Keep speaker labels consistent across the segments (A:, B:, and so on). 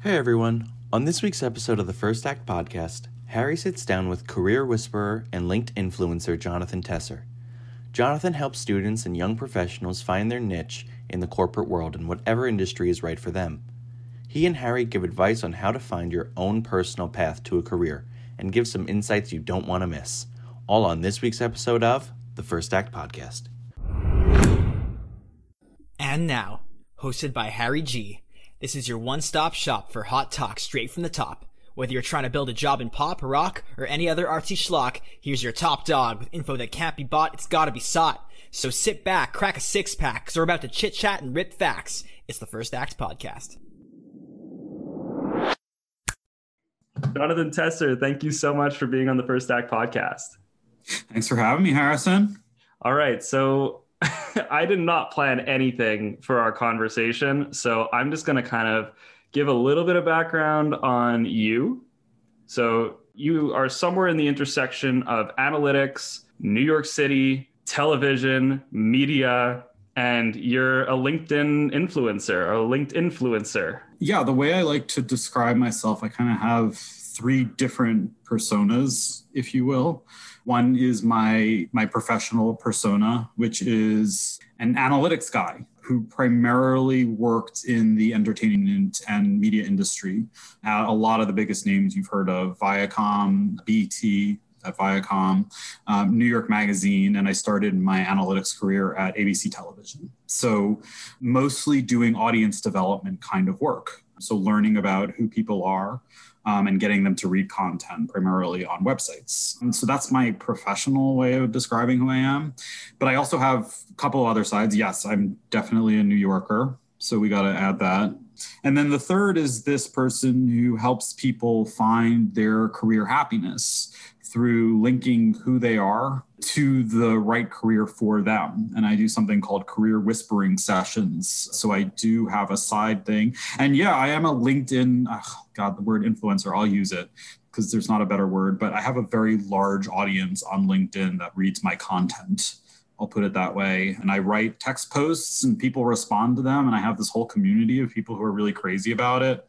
A: Hey everyone. On this week's episode of the First Act podcast, Harry sits down with career whisperer and LinkedIn-fluencer Jonathan Tesser. Jonathan helps students and young professionals find their niche in the corporate world in whatever industry is right for them. He and Harry give advice on how to find your own personal path to a career and give some insights you don't want to miss. All on this week's episode of the First Act podcast.
B: And now, hosted by Harry G. This is your one-stop shop for hot talk straight from the top. Whether you're trying to build a job in pop, rock, or any other artsy schlock, here's your top dog with info that can't be bought, it's gotta be sought. So sit back, crack a six-pack, cause we're about to chit-chat and rip facts. It's the First Act Podcast.
C: Jonathan Tesser, thank you so much for being on the First Act podcast.
D: Thanks for having me, Harrison.
C: All right. So I did not plan anything for our conversation. So I'm just going to kind of give a little bit of background on you. So you are somewhere in the intersection of analytics, New York City, television, media, and you're a LinkedIn influencer, a LinkedIn-fluencer.
D: Yeah, the way I like to describe myself, I kind of have three different personas, if you will. One is my my professional persona, which is an analytics guy who primarily worked in the entertainment and media industry. Uh, a lot of the biggest names you've heard of: Viacom, BET, at Viacom, um, New York Magazine, and I started my analytics career at ABC Television. So, mostly doing audience development kind of work. So, learning about who people are, um, and getting them to read content primarily on websites. And so that's my professional way of describing who I am. But I also have a couple other sides. Yes, I'm definitely a New Yorker. So we got to add that. And then the third is this person who helps people find their career happiness through linking who they are to the right career for them. And I do something called career whispering sessions. So I do have a side thing. And yeah, I am a LinkedIn, oh God, the word influencer, I'll use it because there's not a better word, but I have a very large audience on LinkedIn that reads my content. I'll put it that way. And I write text posts and people respond to them. And I have this whole community of people who are really crazy about it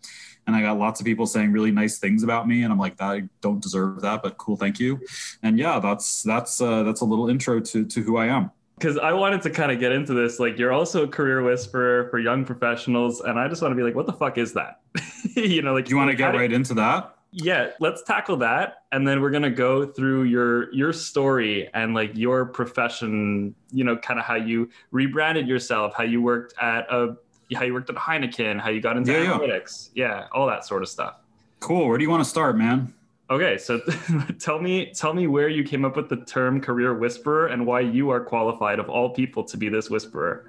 D: and I got lots of people saying really nice things about me, and I'm like, I don't deserve that, but cool, thank you. And yeah, that's that's uh, that's a little intro to to who I am.
C: Because I wanted to kind of get into this, like you're also a career whisperer for young professionals, and I just want to be like, what the fuck is that? you know, like
D: you want to get right into that?
C: Yeah let's tackle that and then we're going to go through your your story and like your profession you know kind of how you rebranded yourself how you worked at a how you worked at Heineken, how you got into yeah, analytics, yeah. yeah, all that sort of stuff.
D: Cool. Where do you want to start, man?
C: Okay, so tell me tell me where you came up with the term career whisperer and why you are qualified of all people to be this whisperer.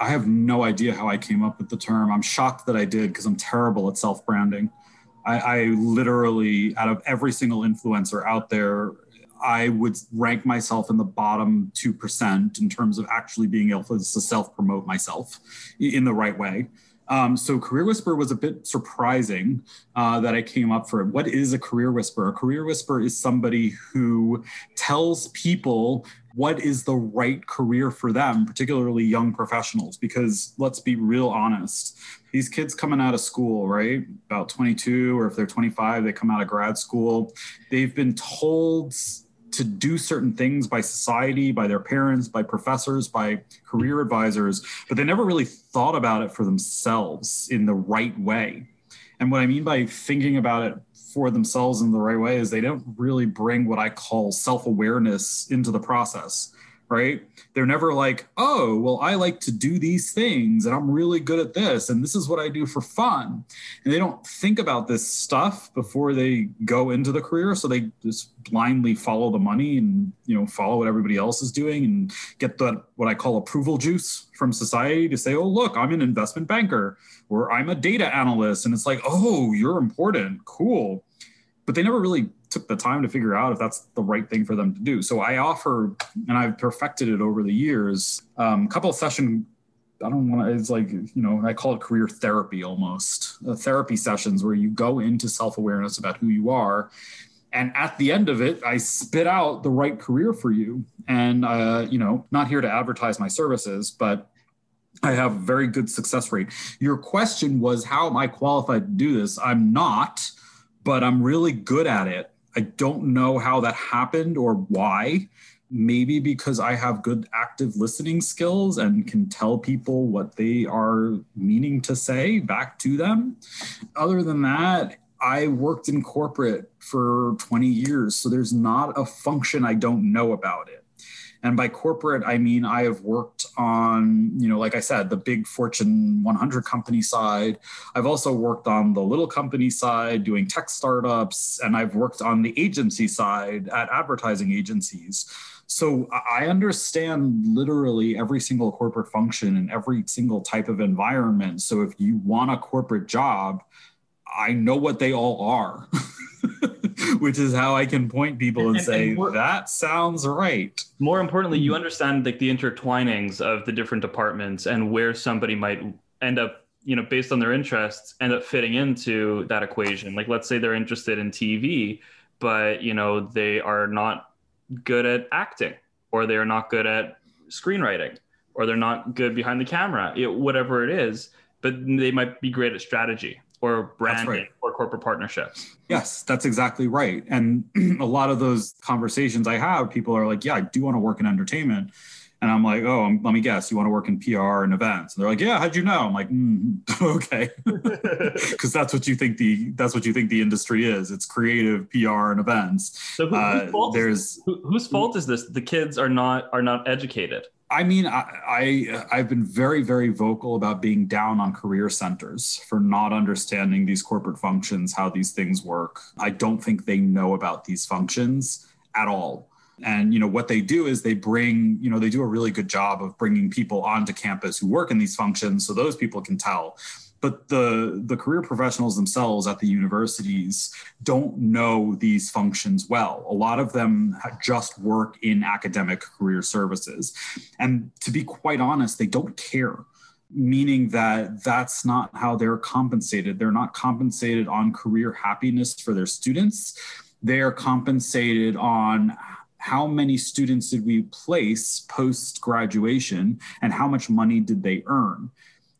D: I have no idea how I came up with the term. I'm shocked that I did because I'm terrible at self branding. I, I, literally, out of every single influencer out there, I would rank myself in the bottom 2% in terms of actually being able to self promote myself in the right way. Um, so career whisper was a bit surprising uh, that I came up for it. What is a career whisper? A career whisper is somebody who tells people what is the right career for them, particularly young professionals. Because let's be real honest, these kids coming out of school, right? About 22, or if they're 25, they come out of grad school. They've been told to do certain things by society, by their parents, by professors, by career advisors, but they never really thought about it for themselves in the right way. And what I mean by thinking about it for themselves in the right way is they don't really bring what I call self awareness into the process right? They're never like, oh, well, I like to do these things and I'm really good at this and this is what I do for fun. And they don't think about this stuff before they go into the career. So they just blindly follow the money and, you know, follow what everybody else is doing and get the what I call approval juice from society to say, oh, look, I'm an investment banker or I'm a data analyst. And it's like, oh, you're important. Cool. But they never really took the time to figure out if that's the right thing for them to do. So I offer, and I've perfected it over the years, um, a couple of session. I don't want to, it's like, you know, I call it career therapy almost, uh, therapy sessions where you go into self awareness about who you are. And at the end of it, I spit out the right career for you. And, uh, you know, not here to advertise my services, but I have very good success rate. Your question was, how am I qualified to do this? I'm not, but I'm really good at it. I don't know how that happened or why. Maybe because I have good active listening skills and can tell people what they are meaning to say back to them. Other than that, I worked in corporate for 20 years, so there's not a function I don't know about it. And by corporate, I mean I have worked on, you know, like I said, the big Fortune 100 company side. I've also worked on the little company side doing tech startups, and I've worked on the agency side at advertising agencies. So I understand literally every single corporate function and every single type of environment. So if you want a corporate job, I know what they all are. which is how I can point people and, and say and more, that sounds right.
C: More importantly, you understand like the intertwinings of the different departments and where somebody might end up, you know, based on their interests, end up fitting into that equation. Like let's say they're interested in TV, but you know they are not good at acting, or they are not good at screenwriting, or they're not good behind the camera, it, whatever it is. But they might be great at strategy or branding right. or corporate partnerships.
D: Yes, that's exactly right. And a lot of those conversations I have, people are like, "Yeah, I do want to work in entertainment." And I'm like, oh, let me guess, you want to work in PR and events? And they're like, yeah, how'd you know? I'm like, mm, okay, because that's what you think the that's what you think the industry is. It's creative PR and events.
C: So who, uh, whose fault there's is, who, whose fault is this? The kids are not are not educated.
D: I mean, I, I have been very very vocal about being down on career centers for not understanding these corporate functions, how these things work. I don't think they know about these functions at all. And you know what they do is they bring, you know, they do a really good job of bringing people onto campus who work in these functions, so those people can tell but the the career professionals themselves at the universities don't know these functions well. A lot of them just work in academic career services. And to be quite honest they don't care meaning that that's not how they're compensated. They're not compensated on career happiness for their students. They are compensated on how many students did we place post graduation and how much money did they earn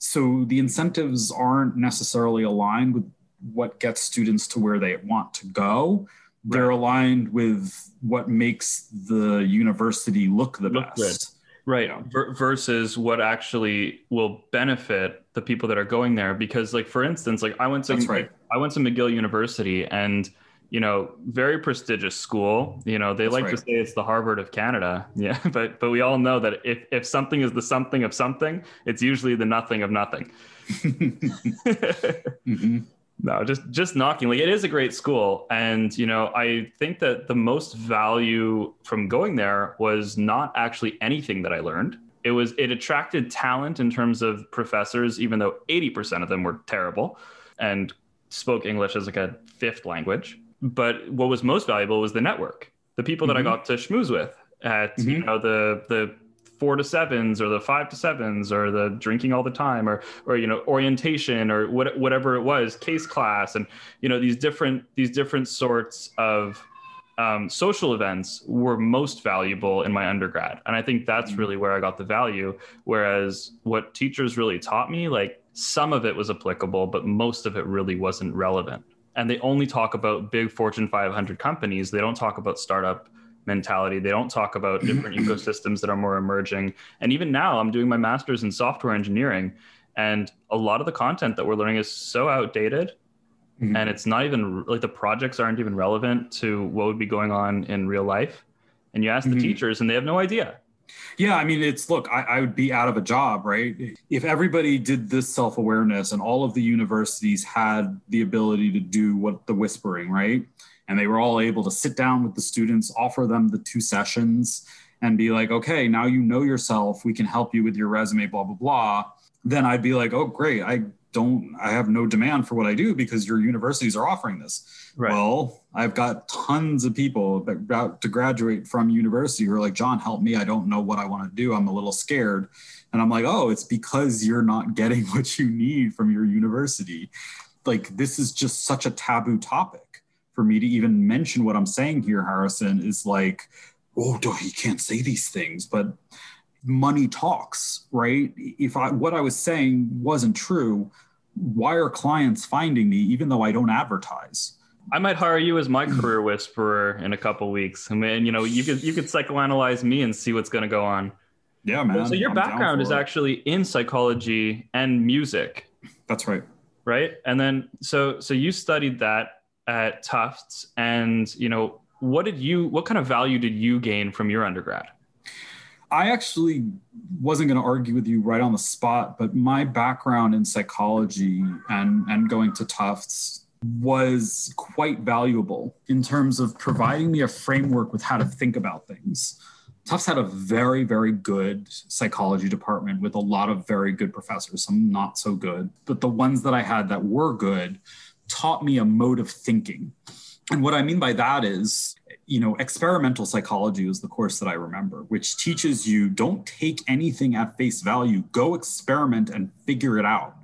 D: so the incentives aren't necessarily aligned with what gets students to where they want to go. Right. They're aligned with what makes the university look the look best.
C: Good. Right. versus what actually will benefit the people that are going there. Because like, for instance, like I went to, right. I went to McGill University and you know, very prestigious school. You know, they That's like right. to say it's the Harvard of Canada. Yeah, but but we all know that if if something is the something of something, it's usually the nothing of nothing. mm-hmm. No, just just knocking. Like it is a great school, and you know, I think that the most value from going there was not actually anything that I learned. It was it attracted talent in terms of professors, even though eighty percent of them were terrible and spoke English as like a fifth language but what was most valuable was the network, the people mm-hmm. that I mm-hmm. got to schmooze with at mm-hmm. you know the the four to sevens or the five to sevens or the drinking all the time or or you know orientation or what, whatever it was case class and you know these different these different sorts of um, social events were most valuable in my undergrad and i think that's mm-hmm. really where i got the value whereas what teachers really taught me like some of it was applicable but most of it really wasn't relevant and they only talk about big Fortune 500 companies. They don't talk about startup mentality. They don't talk about different ecosystems that are more emerging. And even now, I'm doing my master's in software engineering, and a lot of the content that we're learning is so outdated. Mm-hmm. And it's not even like the projects aren't even relevant to what would be going on in real life. And you ask mm-hmm. the teachers, and they have no idea.
D: Yeah, I mean, it's look, I, I, would be out of a job, right? If everybody did this self awareness and all of the universities had the ability to do what the whispering, right? And they were all able to sit down with the students, offer them the two sessions, and be like, okay, now you know yourself. We can help you with your resume, blah, blah, blah. Then I'd be like, oh, great. I don't, I have no demand for what I do because your universities are offering this. Right. Well, I've got tons of people about to graduate from university who are like, John, help me. I don't know what I want to do. I'm a little scared. And I'm like, oh, it's because you're not getting what you need from your university. Like, this is just such a taboo topic for me to even mention what I'm saying here, Harrison, is like, oh, you can't say these things. But money talks, right? If I what I was saying wasn't true, why are clients finding me even though I don't advertise?
C: I might hire you as my career whisperer in a couple weeks. I mean, you know, you could you could psychoanalyze me and see what's going to go on.
D: Yeah, man.
C: so your
D: I'm
C: background is
D: it.
C: actually in psychology and music,
D: That's right.
C: right? And then so so you studied that at Tufts, and you know, what did you what kind of value did you gain from your undergrad?
D: I actually wasn't going to argue with you right on the spot, but my background in psychology and, and going to Tufts was quite valuable in terms of providing me a framework with how to think about things. Tufts had a very, very good psychology department with a lot of very good professors, some not so good, but the ones that I had that were good taught me a mode of thinking. And what I mean by that is, you know, experimental psychology was the course that I remember, which teaches you don't take anything at face value, go experiment and figure it out.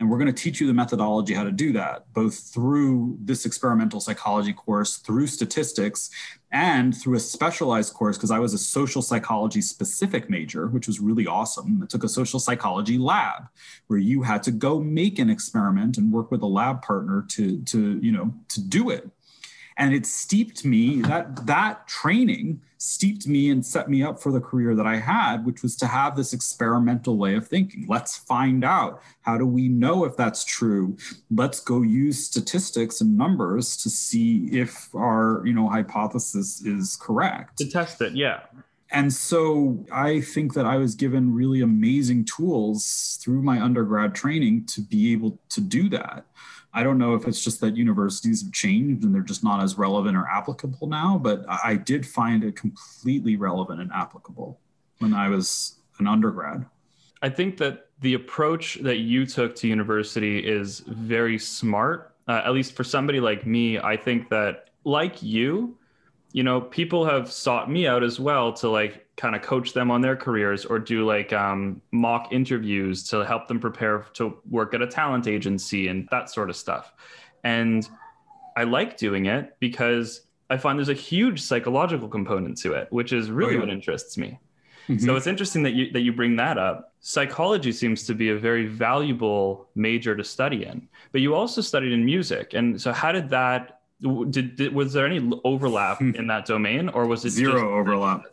D: And we're going to teach you the methodology how to do that, both through this experimental psychology course, through statistics, and through a specialized course, because I was a social psychology specific major, which was really awesome. I took a social psychology lab where you had to go make an experiment and work with a lab partner to, to you know, to do it and it steeped me that that training steeped me and set me up for the career that i had which was to have this experimental way of thinking let's find out how do we know if that's true let's go use statistics and numbers to see if our you know hypothesis is correct
C: To test it, yeah.
D: and so I think that I was given really amazing tools through my undergrad training to be able to do that. I don't know if it's just that universities have changed and they're just not as relevant or applicable now, but I did find it completely relevant and applicable when I was an undergrad.
C: I think that the approach that you took to university is very smart. Uh, at least for somebody like me, I think that, like you, you know, people have sought me out as well to like kind of coach them on their careers or do like um, mock interviews to help them prepare to work at a talent agency and that sort of stuff. And I like doing it because I find there's a huge psychological component to it, which is really
D: Oh, yeah.
C: what interests me.
D: Mm-hmm.
C: So it's interesting that you that you bring that up. Psychology seems to be a very valuable major to study in. But you also studied in music, and so how did that? Did, did was there any overlap in that domain, or was it
D: zero
C: just-
D: overlap.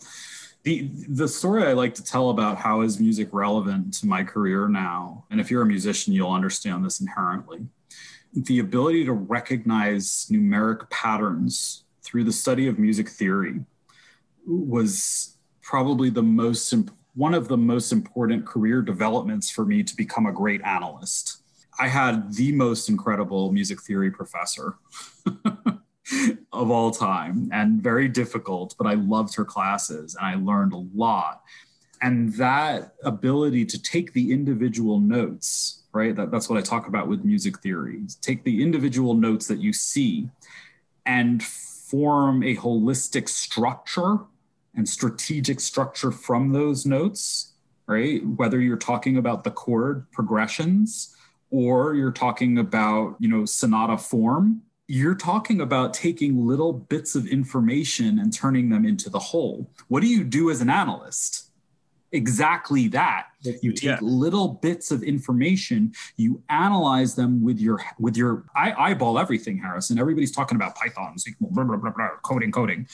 D: The the story I like to tell about how is music relevant to my career now, and if you're a musician, you'll understand this inherently. The ability to recognize numeric patterns through the study of music theory was probably the most imp- one of the most important career developments for me to become a great analyst. I had the most incredible music theory professor of all time and very difficult, but I loved her classes and I learned a lot. And that ability to take the individual notes, right? That, that's what I talk about with music theory. Take the individual notes that you see and form a holistic structure and strategic structure from those notes, right? Whether you're talking about the chord progressions or you're talking about, you know, sonata form, you're talking about taking little bits of information and turning them into the whole. What do you do as an analyst? Exactly that. You take
C: Yeah.
D: little bits of information, you analyze them with your with your I eyeball everything, Harrison. Everybody's talking about Python, SQL, blah, blah, blah, blah, coding, coding.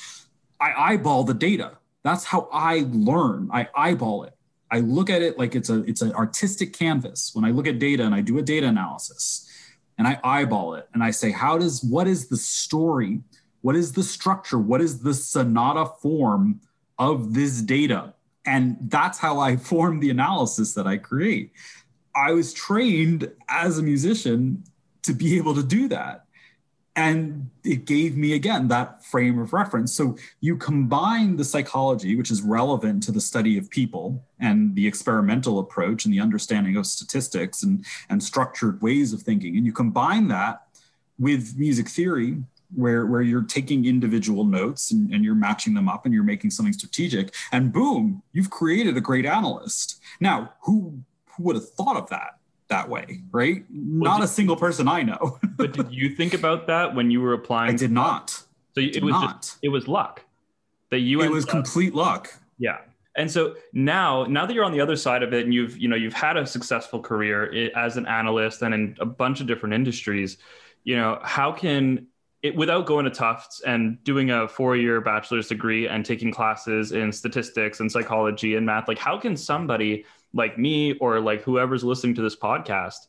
D: I eyeball the data. That's how I learn. I eyeball it. I look at it like it's a it's an artistic canvas. When I look at data and I do a data analysis and I eyeball it and I say, how does what is the story? What is the structure? What is the sonata form of this data? And that's how I form the analysis that I create. I was trained as a musician to be able to do that. And it gave me, again, that frame of reference. So you combine the psychology, which is relevant to the study of people, and the experimental approach and the understanding of statistics and, and structured ways of thinking. And you combine that with music theory, where, where you're taking individual notes and, and you're matching them up and you're making something strategic. And boom, you've created a great analyst. Now, who, who would have thought of that? That way, right? Not a single person I know.
C: but did you think about that when you were applying?
D: I did not.
C: So it
D: Did
C: was
D: not.
C: just it was luck that you.
D: It was
C: up-
D: complete luck.
C: Yeah. And so now, now that you're on the other side of it, and you've you know you've had a successful career as an analyst and in a bunch of different industries, you know how can it, without going to Tufts and doing a four-year bachelor's degree and taking classes in statistics and psychology and math, like how can somebody like me or like whoever's listening to this podcast,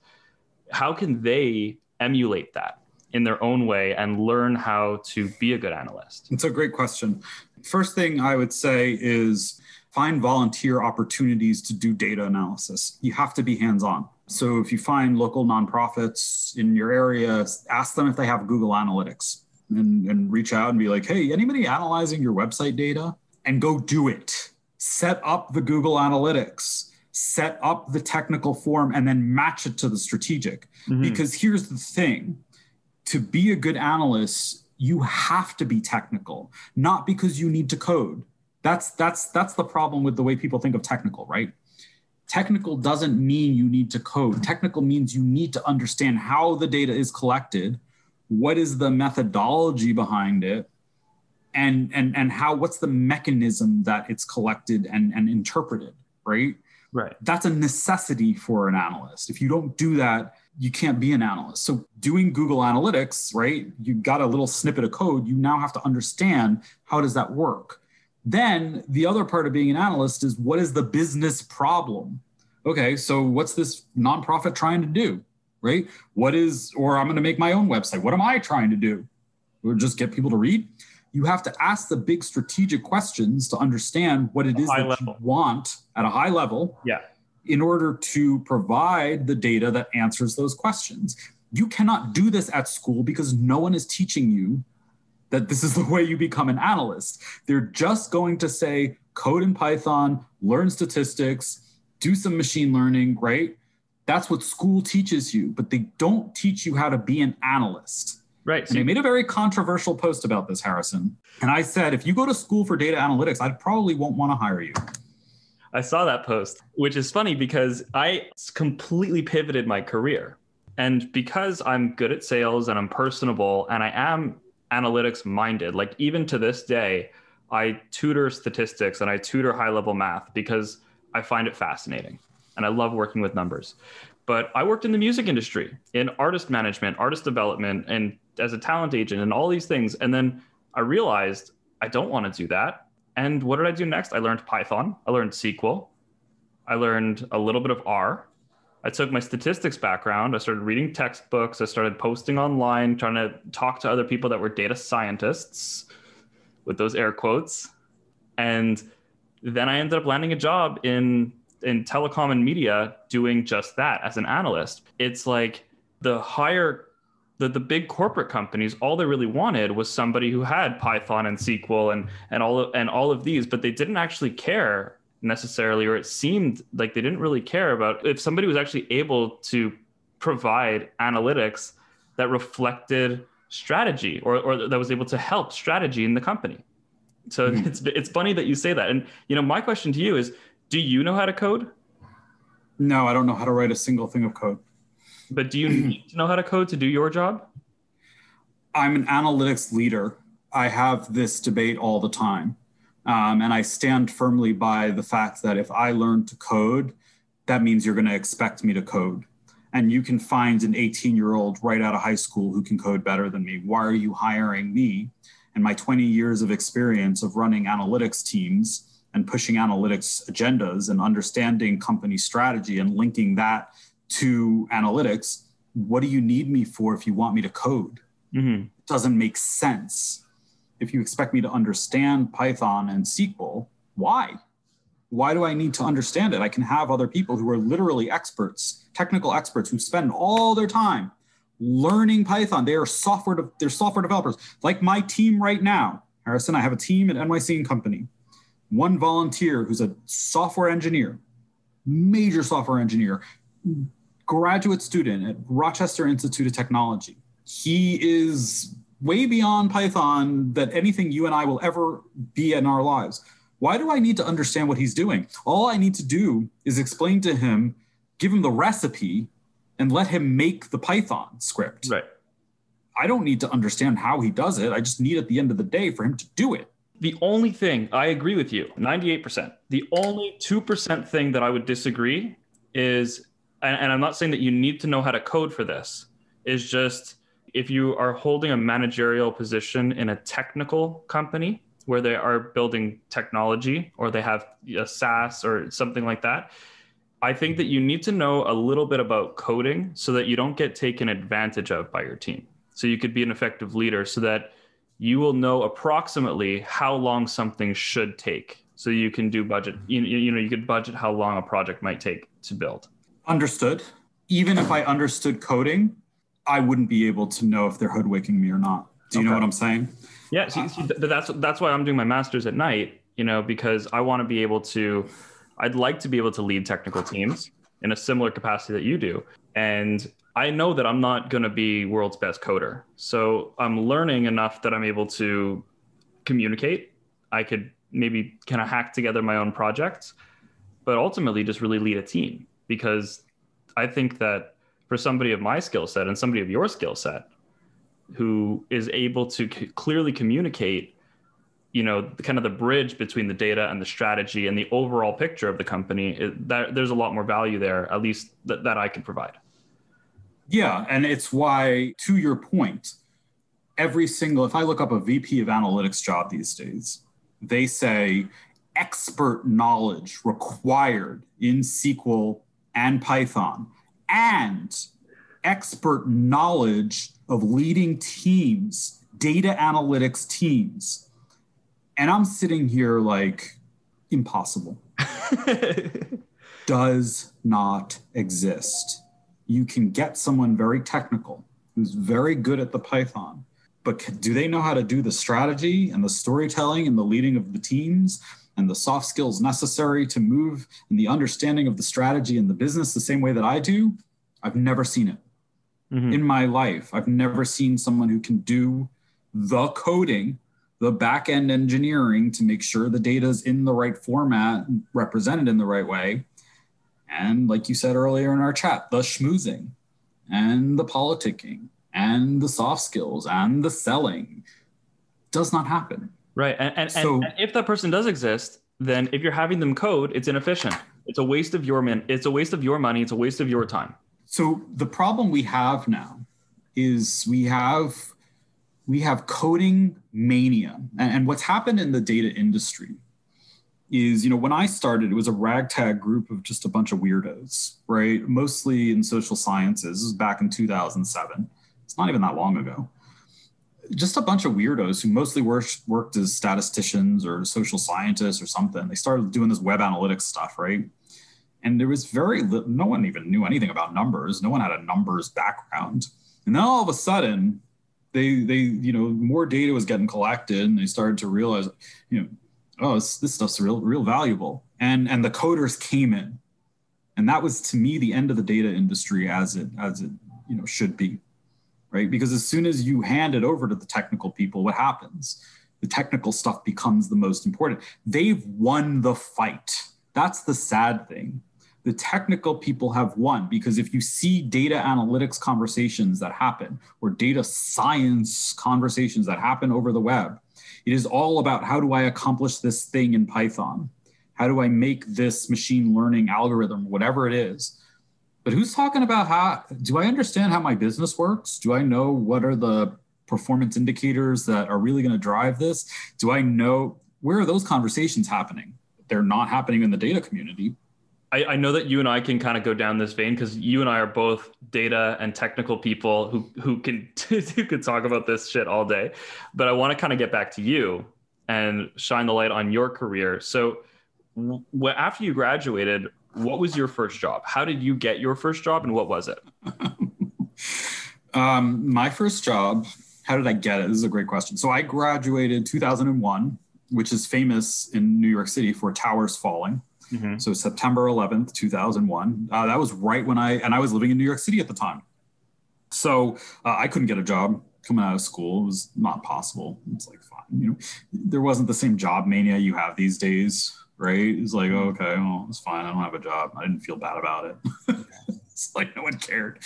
C: how can they emulate that in their own way and learn how to be a good analyst?
D: It's a great question. First thing I would say is find volunteer opportunities to do data analysis. You have to be hands on. So if you find local nonprofits in your area, ask them if they have Google Analytics and, and reach out and be like, hey, anybody analyzing your website data? And go do it. Set up the Google Analytics, set up the technical form, and then match it to the strategic. Mm-hmm. Because here's the thing to be a good analyst, you have to be technical, not because you need to code. That's that's that's the problem with the way people think of technical, right? Technical doesn't mean you need to code. Technical means you need to understand how the data is collected, what is the methodology behind it, and and and how what's the mechanism that it's collected and, and interpreted, right?
C: Right.
D: That's a necessity for an analyst. If you don't do that, you can't be an analyst. So doing Google Analytics, right? You got a little snippet of code, you now have to understand how does that work? Then the other part of being an analyst is what is the business problem? Okay, so what's this nonprofit trying to do? Right? What is, or I'm going to make my own website. What am I trying to do? Or just get people to read? You have to ask the big strategic questions to understand what it is that level. you want at a high level.
C: Yeah.
D: In order to provide the data that answers those questions. You cannot do this at school because no one is teaching you that this is the way you become an analyst. They're just going to say code in Python, learn statistics, do some machine learning, right? That's what school teaches you, but they don't teach you how to be an analyst.
C: Right.
D: And I made a very controversial post about this, Harrison. And I said, if you go to school for data analytics, I probably won't want to hire you.
C: I saw that post, which is funny because I completely pivoted my career. And because I'm good at sales and I'm personable and I am analytics minded. Like even to this day, I tutor statistics and I tutor high level math because I find it fascinating and I love working with numbers. But I worked in the music industry, in artist management, artist development, and as a talent agent and all these things. And then I realized I don't want to do that. And what did I do next? I learned Python, I learned SQL, I learned a little bit of R, I took my statistics background. I started reading textbooks. I started posting online, trying to talk to other people that were data scientists with those air quotes. And then I ended up landing a job in in telecom and media doing just that as an analyst. It's like the higher the, the big corporate companies, all they really wanted was somebody who had Python and SQL and and all of, and all of these, but they didn't actually care necessarily, or it seemed like they didn't really care about if somebody was actually able to provide analytics that reflected strategy or, or that was able to help strategy in the company. So mm. it's it's funny that you say that. And you know, my question to you is, do you know how to code?
D: No, I don't know how to write a single thing of code.
C: But do you need to know how to code to do your job?
D: I'm an analytics leader. I have this debate all the time. Um, and I stand firmly by the fact that if I learn to code, that means you're going to expect me to code. And you can find an 18 year old right out of high school who can code better than me. Why are you hiring me? And my 20 years of experience of running analytics teams and pushing analytics agendas and understanding company strategy and linking that to analytics. What do you need me for if you want me to code? Mm-hmm. It doesn't make sense if you expect me to understand Python and SQL, why? Why do I need to understand it? I can have other people who are literally experts, technical experts who spend all their time learning Python. They are software, de- they're software developers. Like my team right now, Harrison, I have a team at NYC and Company. One volunteer who's a software engineer, major software engineer, graduate student at Rochester Institute of Technology. He is way beyond Python that anything you and I will ever be in our lives. Why do I need to understand what he's doing? All I need to do is explain to him, give him the recipe, and let him make the Python script.
C: Right.
D: I don't need to understand how he does it. I just need at the end of the day for him to do it.
C: The only thing I agree with you, 98%. The only 2% thing that I would disagree is, and, and I'm not saying that you need to know how to code for this, is just if you are holding a managerial position in a technical company where they are building technology or they have a SaaS or something like that, I think that you need to know a little bit about coding so that you don't get taken advantage of by your team. So you could be an effective leader so that you will know approximately how long something should take. So you can do budget, you, you know, you could budget how long a project might take to build.
D: Understood. Even if I understood coding, I wouldn't be able to know if they're hoodwinking me or not. Do you okay. know what I'm saying?
C: Yeah, see, see, that's that's why I'm doing my masters at night. You know, because I want to be able to. I'd like to be able to lead technical teams in a similar capacity that you do, and I know that I'm not going to be world's best coder. So I'm learning enough that I'm able to communicate. I could maybe kind of hack together my own projects, but ultimately just really lead a team because I think that for somebody of my skill set and somebody of your skill set who is able to c- clearly communicate you know kind of the bridge between the data and the strategy and the overall picture of the company it, that there's a lot more value there at least that, that i can provide
D: yeah and it's why to your point every single if i look up a vp of analytics job these days they say expert knowledge required in sql and python and expert knowledge of leading teams, data analytics teams. And I'm sitting here like, impossible. Does not exist. You can get someone very technical who's very good at the Python, but do they know how to do the strategy and the storytelling and the leading of the teams and the soft skills necessary to move and the understanding of the strategy and the business the same way that I do, I've never seen it mm-hmm. in my life. I've never seen someone who can do the coding, the back end engineering to make sure the data is in the right format, represented in the right way. And like you said earlier in our chat, the schmoozing and the politicking and the soft skills and the selling does not happen.
C: Right. And, and, so, and, if that person does exist, then if you're having them code, it's inefficient. It's a waste of your min. It's a waste of your money. It's a waste of your time.
D: So the problem we have now is we have we have coding mania, and what's happened in the data industry is you know when i started it was a ragtag group of just a bunch of weirdos right mostly in social sciences this was back in 2007 it's not even that long ago just a bunch of weirdos who mostly worked, worked as statisticians or social scientists or something. They started doing this web analytics stuff, right? And there was very little, no one even knew anything about numbers. No one had a numbers background. And then all of a sudden, they they you know more data was getting collected, and they started to realize, you know, oh this, this stuff's real real valuable. And and the coders came in, and that was to me the end of the data industry as it as it you know should be right? Because as soon as you hand it over to the technical people, what happens? The technical stuff becomes the most important. They've won the fight. That's the sad thing. The technical people have won because if you see data analytics conversations that happen or data science conversations that happen over the web, it is all about how do I accomplish this thing in Python? How do I make this machine learning algorithm, whatever it is? But who's talking about how do I understand how my business works? Do I know what are the performance indicators that are really going to drive this? Do I know where are those conversations happening? They're not happening in the data community.
C: I, I know that you and I can kind of go down this vein because you and I are both data and technical people who who can who could talk about this shit all day. But I want to kind of get back to you and shine the light on your career. So, w- after you graduated, what was your first job? How did you get your first job and what was it?
D: um, my first job, how did I get it? This is a great question. So I graduated 2001, which is famous in New York City for towers falling. Mm-hmm. So September 11th, 2001. Uh, that was right when I, and I was living in New York City at the time. So uh, I couldn't get a job coming out of school. It was not possible. It's like, fine. You know, there wasn't the same job mania you have these days right? It's like, mm-hmm. okay, well, it's fine. I don't have a job. I didn't feel bad about it. it's like no one cared.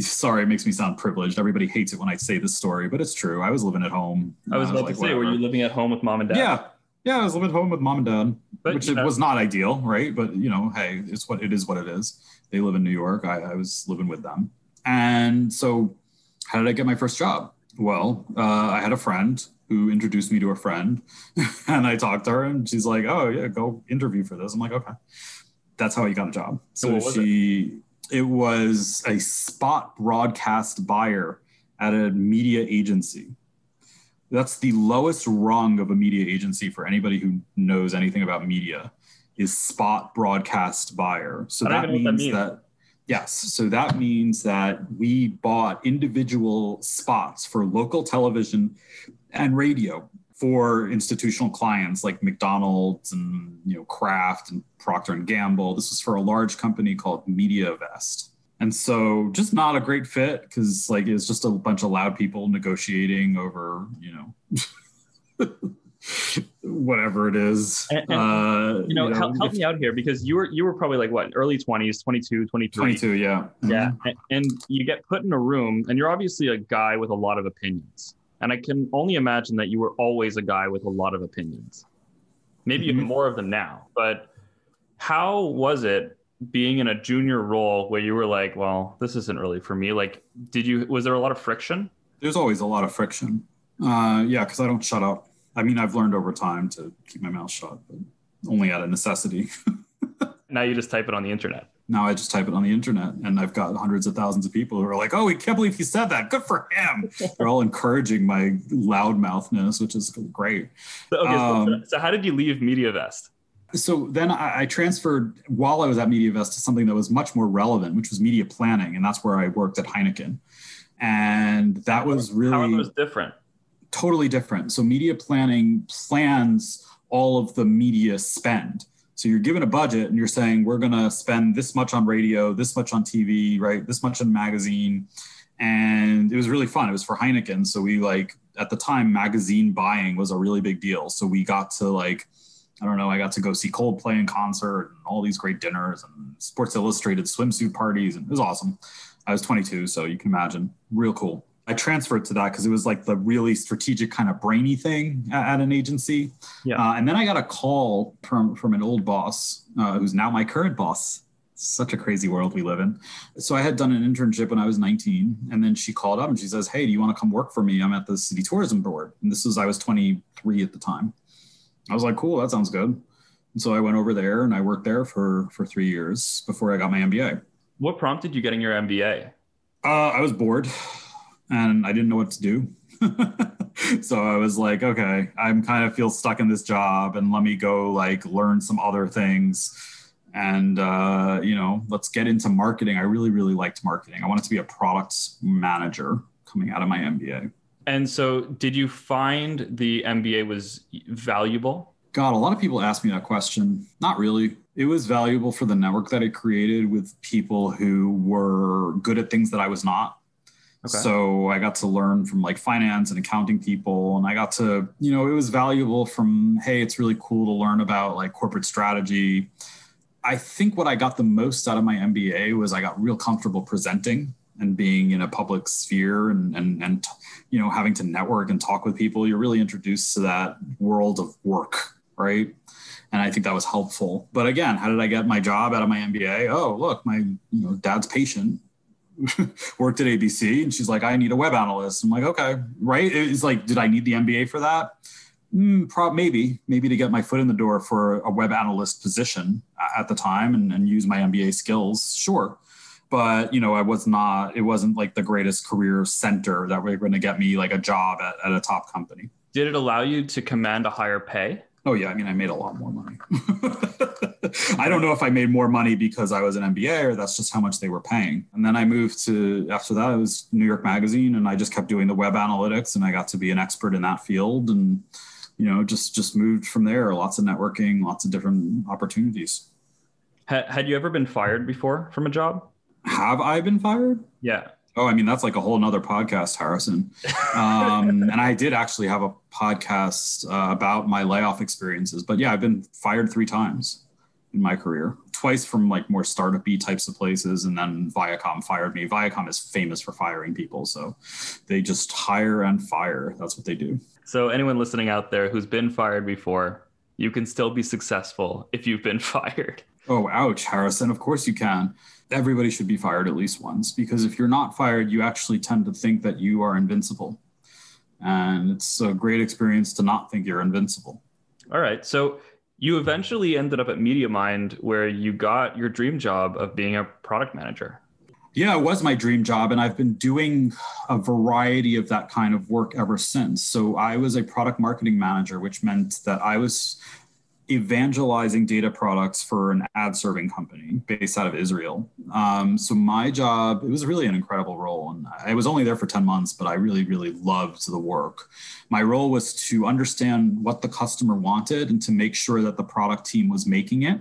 D: Sorry, it makes me sound privileged. Everybody hates it when I say this story, but it's true. I was living at home.
C: I was about
D: like,
C: to say, were you living at home with mom and dad?
D: Yeah. Yeah, I was living at home with mom and dad,
C: But,
D: which
C: you know-
D: was not ideal, right? But you know, hey, it's what it is. What it is. They live in New York. I, I was living with them, and so how did I get my first job? Well, uh, I had a friend who introduced me to a friend, and I talked to her, and she's like, "Oh yeah, go interview for this." I'm like, "Okay." That's how I got a job. So
C: was
D: she, it was a spot broadcast buyer at a media agency. That's the lowest rung of a media agency for anybody who knows anything about media is spot broadcast buyer. So that
C: what that
D: means
C: means.
D: that yes, so that means that we bought individual spots for local television and radio for institutional clients like McDonald's and you know Kraft and Procter and Gamble. This was for a large company called MediaVest. And so just not a great fit because like it's just a bunch of loud people negotiating over, you know, whatever it is.
C: And- and,
D: uh,
C: You know, help, help me out here because you were you were probably like what early 20s 22 23
D: 22, yeah.
C: yeah
D: Mhm.
C: and, and you get put in a room and you're obviously a guy with a lot of opinions and i can only imagine that you were always a guy with a lot of opinions maybe even
D: Mhm.
C: more of them now but how was it being in a junior role where you were like well this isn't really for me like did you was there a lot of friction
D: There's always a lot of friction. Uh, yeah, because I don't shut up. I mean, I've learned over time to keep my mouth shut, but only out of necessity.
C: now you just type it on the internet
D: now I just type it on the internet, and I've got hundreds of thousands of people who are like, "Oh, we can't believe he said that. Good for him." They're all encouraging my loudmouthness, which is great.
C: so, okay, so-
D: Um,
C: so, how did you leave mediavest
D: so then I, I transferred while I was at MediaVest to something that was much more relevant, which was media planning, and that's where I worked at Heineken. And that was really
C: how those different
D: totally different. So media planning plans all of the media spend. So you're given a budget and you're saying we're going to spend this much on radio, this much on TV, right? This much on magazine. And it was really fun. It was for Heineken. So we like at the time magazine buying was a really big deal. So we got to like I don't know, I got to go see Coldplay in concert and all these great dinners and Sports Illustrated swimsuit parties and it was awesome. I was 22, so you can imagine, real cool. I transferred to that because it was like the really strategic kind of brainy thing at, at an agency.
C: Yeah.
D: Uh, and then I got a call from from an old boss uh, who's now my current boss. Such a crazy world we live in. So I had done an internship when I was 19, and then she called up and she says, "Hey, do you want to come work for me? I'm at the city tourism board." And this was I was 23 at the time. I was like, "Cool, that sounds good." And so I went over there and I worked there for for three years before I got my MBA.
C: what prompted you getting your mba
D: Uh, I was bored and I didn't know what to do. so I was like, okay, I'm kind of feel stuck in this job and let me go like learn some other things. And, uh, you know, let's get into marketing. I really, really liked marketing. I wanted to be a product manager coming out of my MBA.
C: And so, did you find the MBA was valuable?
D: God, a lot of people ask me that question. Not really. It was valuable for the network that it created with people who were good at things that I was not.
C: Okay.
D: So I got to learn from like finance and accounting people. And I got to, you know, it was valuable from, hey, it's really cool to learn about like corporate strategy. I think what I got the most out of my MBA was I got real comfortable presenting and being in a public sphere and, and, and, you know, having to network and talk with people. You're really introduced to that world of work, right? And I think that was helpful. But again, how did I get my job out of my MBA? Oh, look, my you know dad's patient worked at ABC, and she's like, I need a web analyst. I'm like, okay, right? It's like, did I need the MBA for that? Mm, prob- maybe, maybe to get my foot in the door for a web analyst position at the time and, and use my MBA skills. Sure. But you know, I was not. It wasn't like the greatest career center that were going to get me like a job at, at a top company.
C: Did it allow you to command a higher pay?
D: Oh yeah, I mean, I made a lot more money. I don't know if I made more money because I was an MBA or that's just how much they were paying. And then I moved to after that it was New York Magazine, and I just kept doing the web analytics, and I got to be an expert in that field, and you know, just just moved from there. Lots of networking, lots of different opportunities.
C: Had you ever been fired before from a job?
D: Have I been fired?
C: Yeah.
D: Oh, I mean, that's like a whole nother podcast, Harrison. Um, and I did actually have a podcast uh, about my layoff experiences. But yeah, I've been fired three times in my career. twice from like more startup-y types of places, and then Viacom fired me. Viacom is famous for firing people, so they just hire and fire. That's what they do.
C: So anyone listening out there who's been fired before, you can still be successful if you've been fired.
D: Oh, ouch, Harrison. Of course you can. Everybody should be fired at least once because if you're not fired, you actually tend to think that you are invincible. And it's a great experience to not think you're invincible.
C: All right. So you eventually ended up at MediaMind where you got your dream job of being a product manager.
D: Yeah, it was my dream job. And I've been doing a variety of that kind of work ever since. So I was a product marketing manager, which meant that I was evangelizing data products for an ad serving company based out of Israel. Um, so my job, it was really an incredible role. And I was only there for 10 months, but I really, really loved the work. My role was to understand what the customer wanted and to make sure that the product team was making it.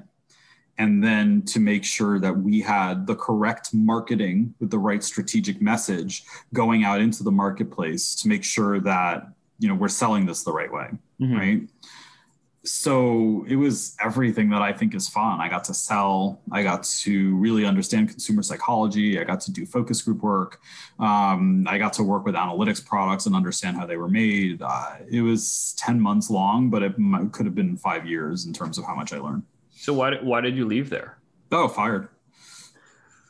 D: And then to make sure that we had the correct marketing with the right strategic message going out into the marketplace to make sure that, you know, we're selling this the right way. Mm-hmm. Right so it was everything that I think is fun. I got to sell. I got to really understand consumer psychology. I got to do focus group work. Um, I got to work with analytics products and understand how they were made. Uh, it was 10 months long, but it might, could have been five years in terms of how much I learned.
C: So why, why did you leave there?
D: Oh, fired.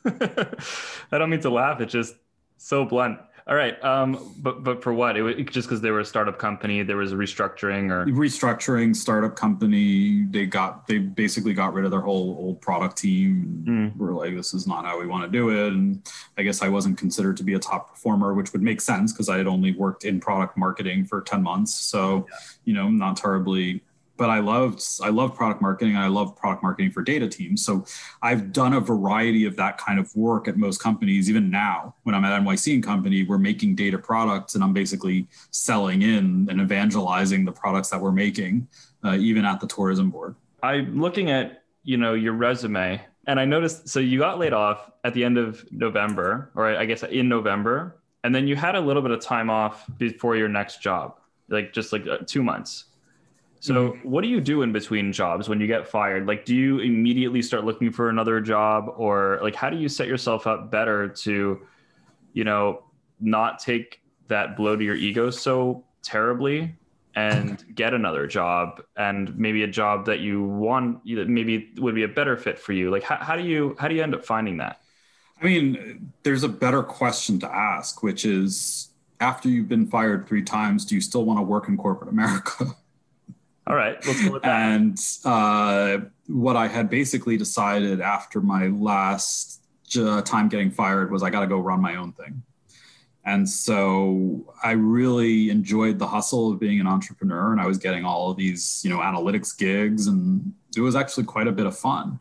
C: I don't mean to laugh. It's just so blunt. All right. Um, but but for what? It was just because they were a startup company. There was a restructuring or
D: restructuring startup company. They got they basically got rid of their whole old product team. Mm. We're like, this is not how we want to do it. And I guess I wasn't considered to be a top performer, which would make sense because I had only worked in product marketing for ten months. So yeah. you know, not terribly but I loved I love product marketing and I love product marketing for data teams. So I've done a variety of that kind of work at most companies. Even now, when I'm at NYC and Company, we're making data products, and I'm basically selling in and evangelizing the products that we're making, uh, even at the tourism board.
C: I'm looking at you know your resume, and I noticed so you got laid off at the end of November, or I guess in November, and then you had a little bit of time off before your next job, like just like uh, two months. So, mm-hmm. what do you do in between jobs when you get fired? Like, do you immediately start looking for another job, or like, how do you set yourself up better to, you know, not take that blow to your ego so terribly and get another job and maybe a job that you want that maybe would be a better fit for you? Like, how, how do you how do you end up finding that?
D: I mean, there's a better question to ask, which is after you've been fired three times, do you still want to work in corporate America?
C: All right, let's go with that.
D: And uh, what I had basically decided after my last uh, time getting fired was I got to go run my own thing. And so I really enjoyed the hustle of being an entrepreneur, and I was getting all of these, you know, analytics gigs, and it was actually quite a bit of fun.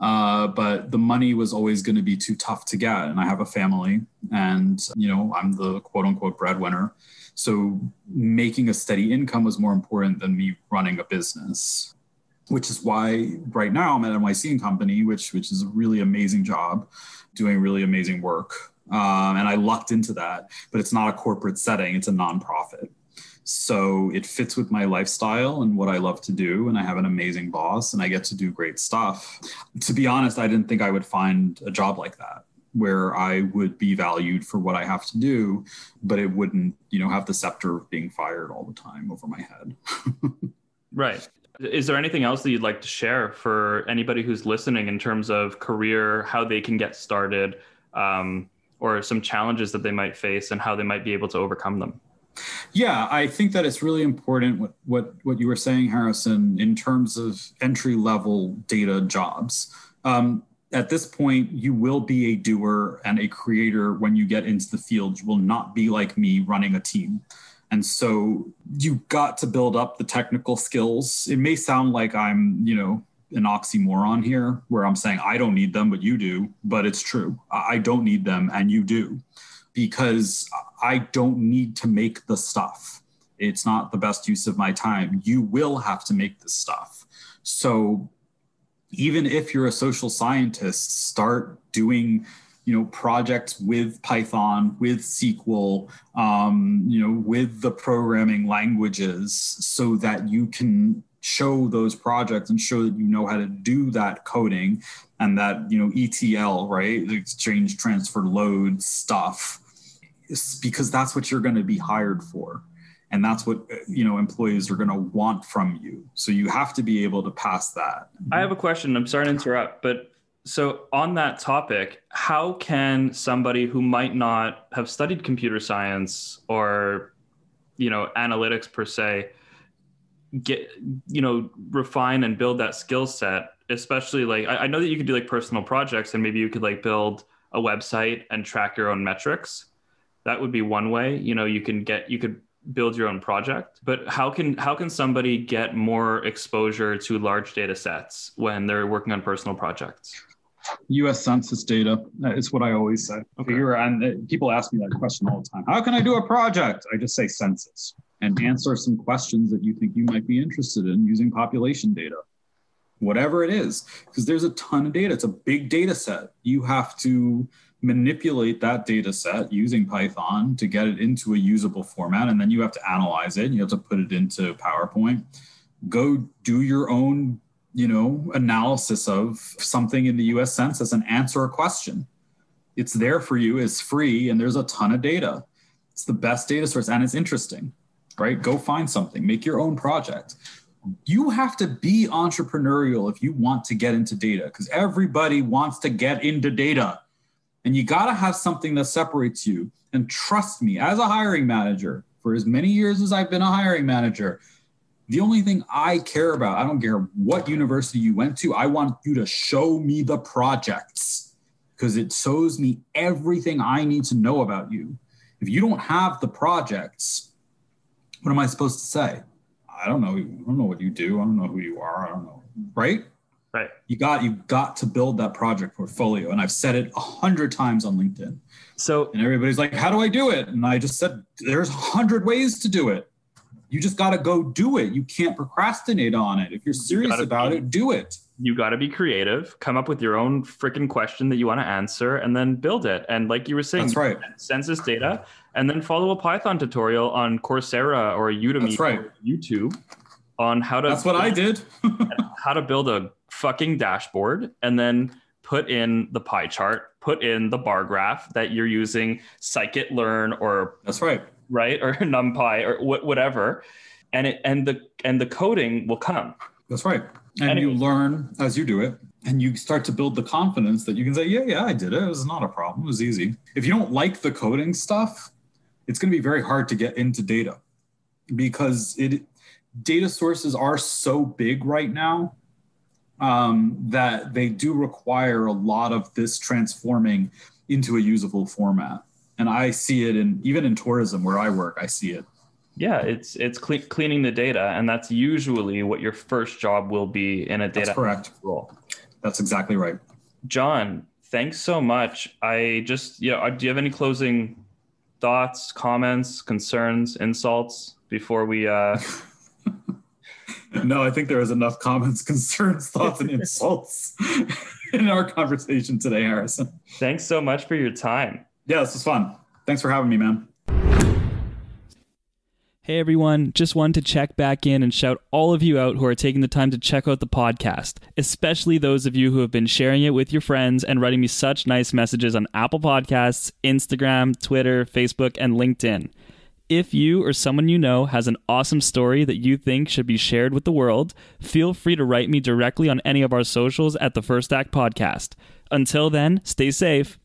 D: Uh, but the money was always going to be too tough to get, and I have a family, and you know, I'm the quote unquote breadwinner. So making a steady income was more important than me running a business, which is why right now I'm at NYC and Company, which which is a really amazing job, doing really amazing work. Um, and I lucked into that, but it's not a corporate setting; it's a nonprofit. So it fits with my lifestyle and what I love to do. And I have an amazing boss, and I get to do great stuff. To be honest, I didn't think I would find a job like that where I would be valued for what I have to do, but it wouldn't, you know, have the scepter of being fired all the time over my head.
C: right. Is there anything else that you'd like to share for anybody who's listening in terms of career, how they can get started, um, or some challenges that they might face and how they might be able to overcome them?
D: Yeah, I think that it's really important what what what you were saying, Harrison, in terms of entry level data jobs. Um, at this point, you will be a doer and a creator when you get into the field. You will not be like me running a team. And so you've got to build up the technical skills. It may sound like I'm, you know, an oxymoron here where I'm saying I don't need them, but you do. But it's true. I don't need them and you do because I don't need to make the stuff. It's not the best use of my time. You will have to make the stuff. So even if you're a social scientist, start doing you know projects with Python, with SQL, um, you know, with the programming languages, so that you can show those projects and show that you know how to do that coding and that you know etl right? The exchange transfer load stuff. Because that's what you're going to be hired for and that's what uh, you know employees are going to want from you. So you have to be able to pass that.
C: I have a question. I'm sorry to interrupt but so on that topic how can somebody who might not have studied computer science or you know analytics per se get you know refine and build that skill set especially like I, I know that you could do like personal projects and maybe you could like build a website and track your own metrics. That would be one way you know you can get you could build your own project but how can how can somebody get more exposure to large data sets when they're working on personal projects?
D: Us census data is what i always say. Okay. and uh, people ask me that question all the time. How can i do a project? I just say census and answer some questions that you think you might be interested in using population data. Whatever it is because there's a ton of data. It's a big data set. You have to manipulate that data set using Python to get it into a usable format. And then you have to analyze it. You have to put it into PowerPoint. Go do your own, you know, analysis of something in the US Census and answer a question. It's there for you, it's free, and there's a ton of data. It's the best data source and it's interesting, right? Go find something, make your own project. You have to be entrepreneurial if you want to get into data because everybody wants to get into data and you got to have something that separates you. And trust me, as a hiring manager, for as many years as I've been a hiring manager, the only thing I care about, I don't care what university you went to, I want you to show me the projects because it shows me everything I need to know about you. If you don't have the projects, what am I supposed to say? I don't know. I don't know what you do. I don't know who you are. I don't know. Right?
C: Right.
D: You got you got to build that project portfolio, and I've said it a hundred times on LinkedIn.
C: So
D: and everybody's like, "How do I do it?" And I just said, "There's a hundred ways to do it. You just got to go do it. You can't procrastinate on it. If you're serious you about be, it, do it."
C: You got to be creative. Come up with your own freaking question that you want to answer, and then build it. And like you were saying,
D: that's right.
C: Census data, and then follow a Python tutorial on Coursera or Udemy
D: that's right.
C: or YouTube on how to.
D: That's what I did.
C: how to build a fucking dashboard and then put in the pie chart, put in the bar graph that you're using, scikit-learn or
D: that's right,
C: right or NumPy or wh- whatever, and it and the and the coding will come.
D: That's right, and anyway. you learn as you do it, and you start to build the confidence that you can say, yeah, yeah, I did it. It was not a problem. It was easy. If you don't like the coding stuff, it's going to be very hard to get into data because it data sources are so big right now um, that they do require a lot of this transforming into a usable format. And I see it in even in tourism where I work, I see it.
C: Yeah, it's it's cle- cleaning the data, and that's usually what your first job will be in a data
D: that's correct. role. That's exactly right.
C: John, thanks so much. I just yeah, uh, do you have any closing thoughts, comments, concerns, insults before we uh
D: no, I think there was enough comments, concerns, thoughts, and insults in our conversation today, Harrison.
C: Thanks so much for your time.
D: Yeah, this was fun. Thanks for having me, man.
E: Hey everyone, just wanted to check back in and shout all of you out who are taking the time to check out the podcast, especially those of you who have been sharing it with your friends and writing me such nice messages on Apple Podcasts, Instagram, Twitter, Facebook, and LinkedIn. If you or someone you know has an awesome story that you think should be shared with the world, feel free to write me directly on any of our socials at the First Act Podcast. Until then, stay safe.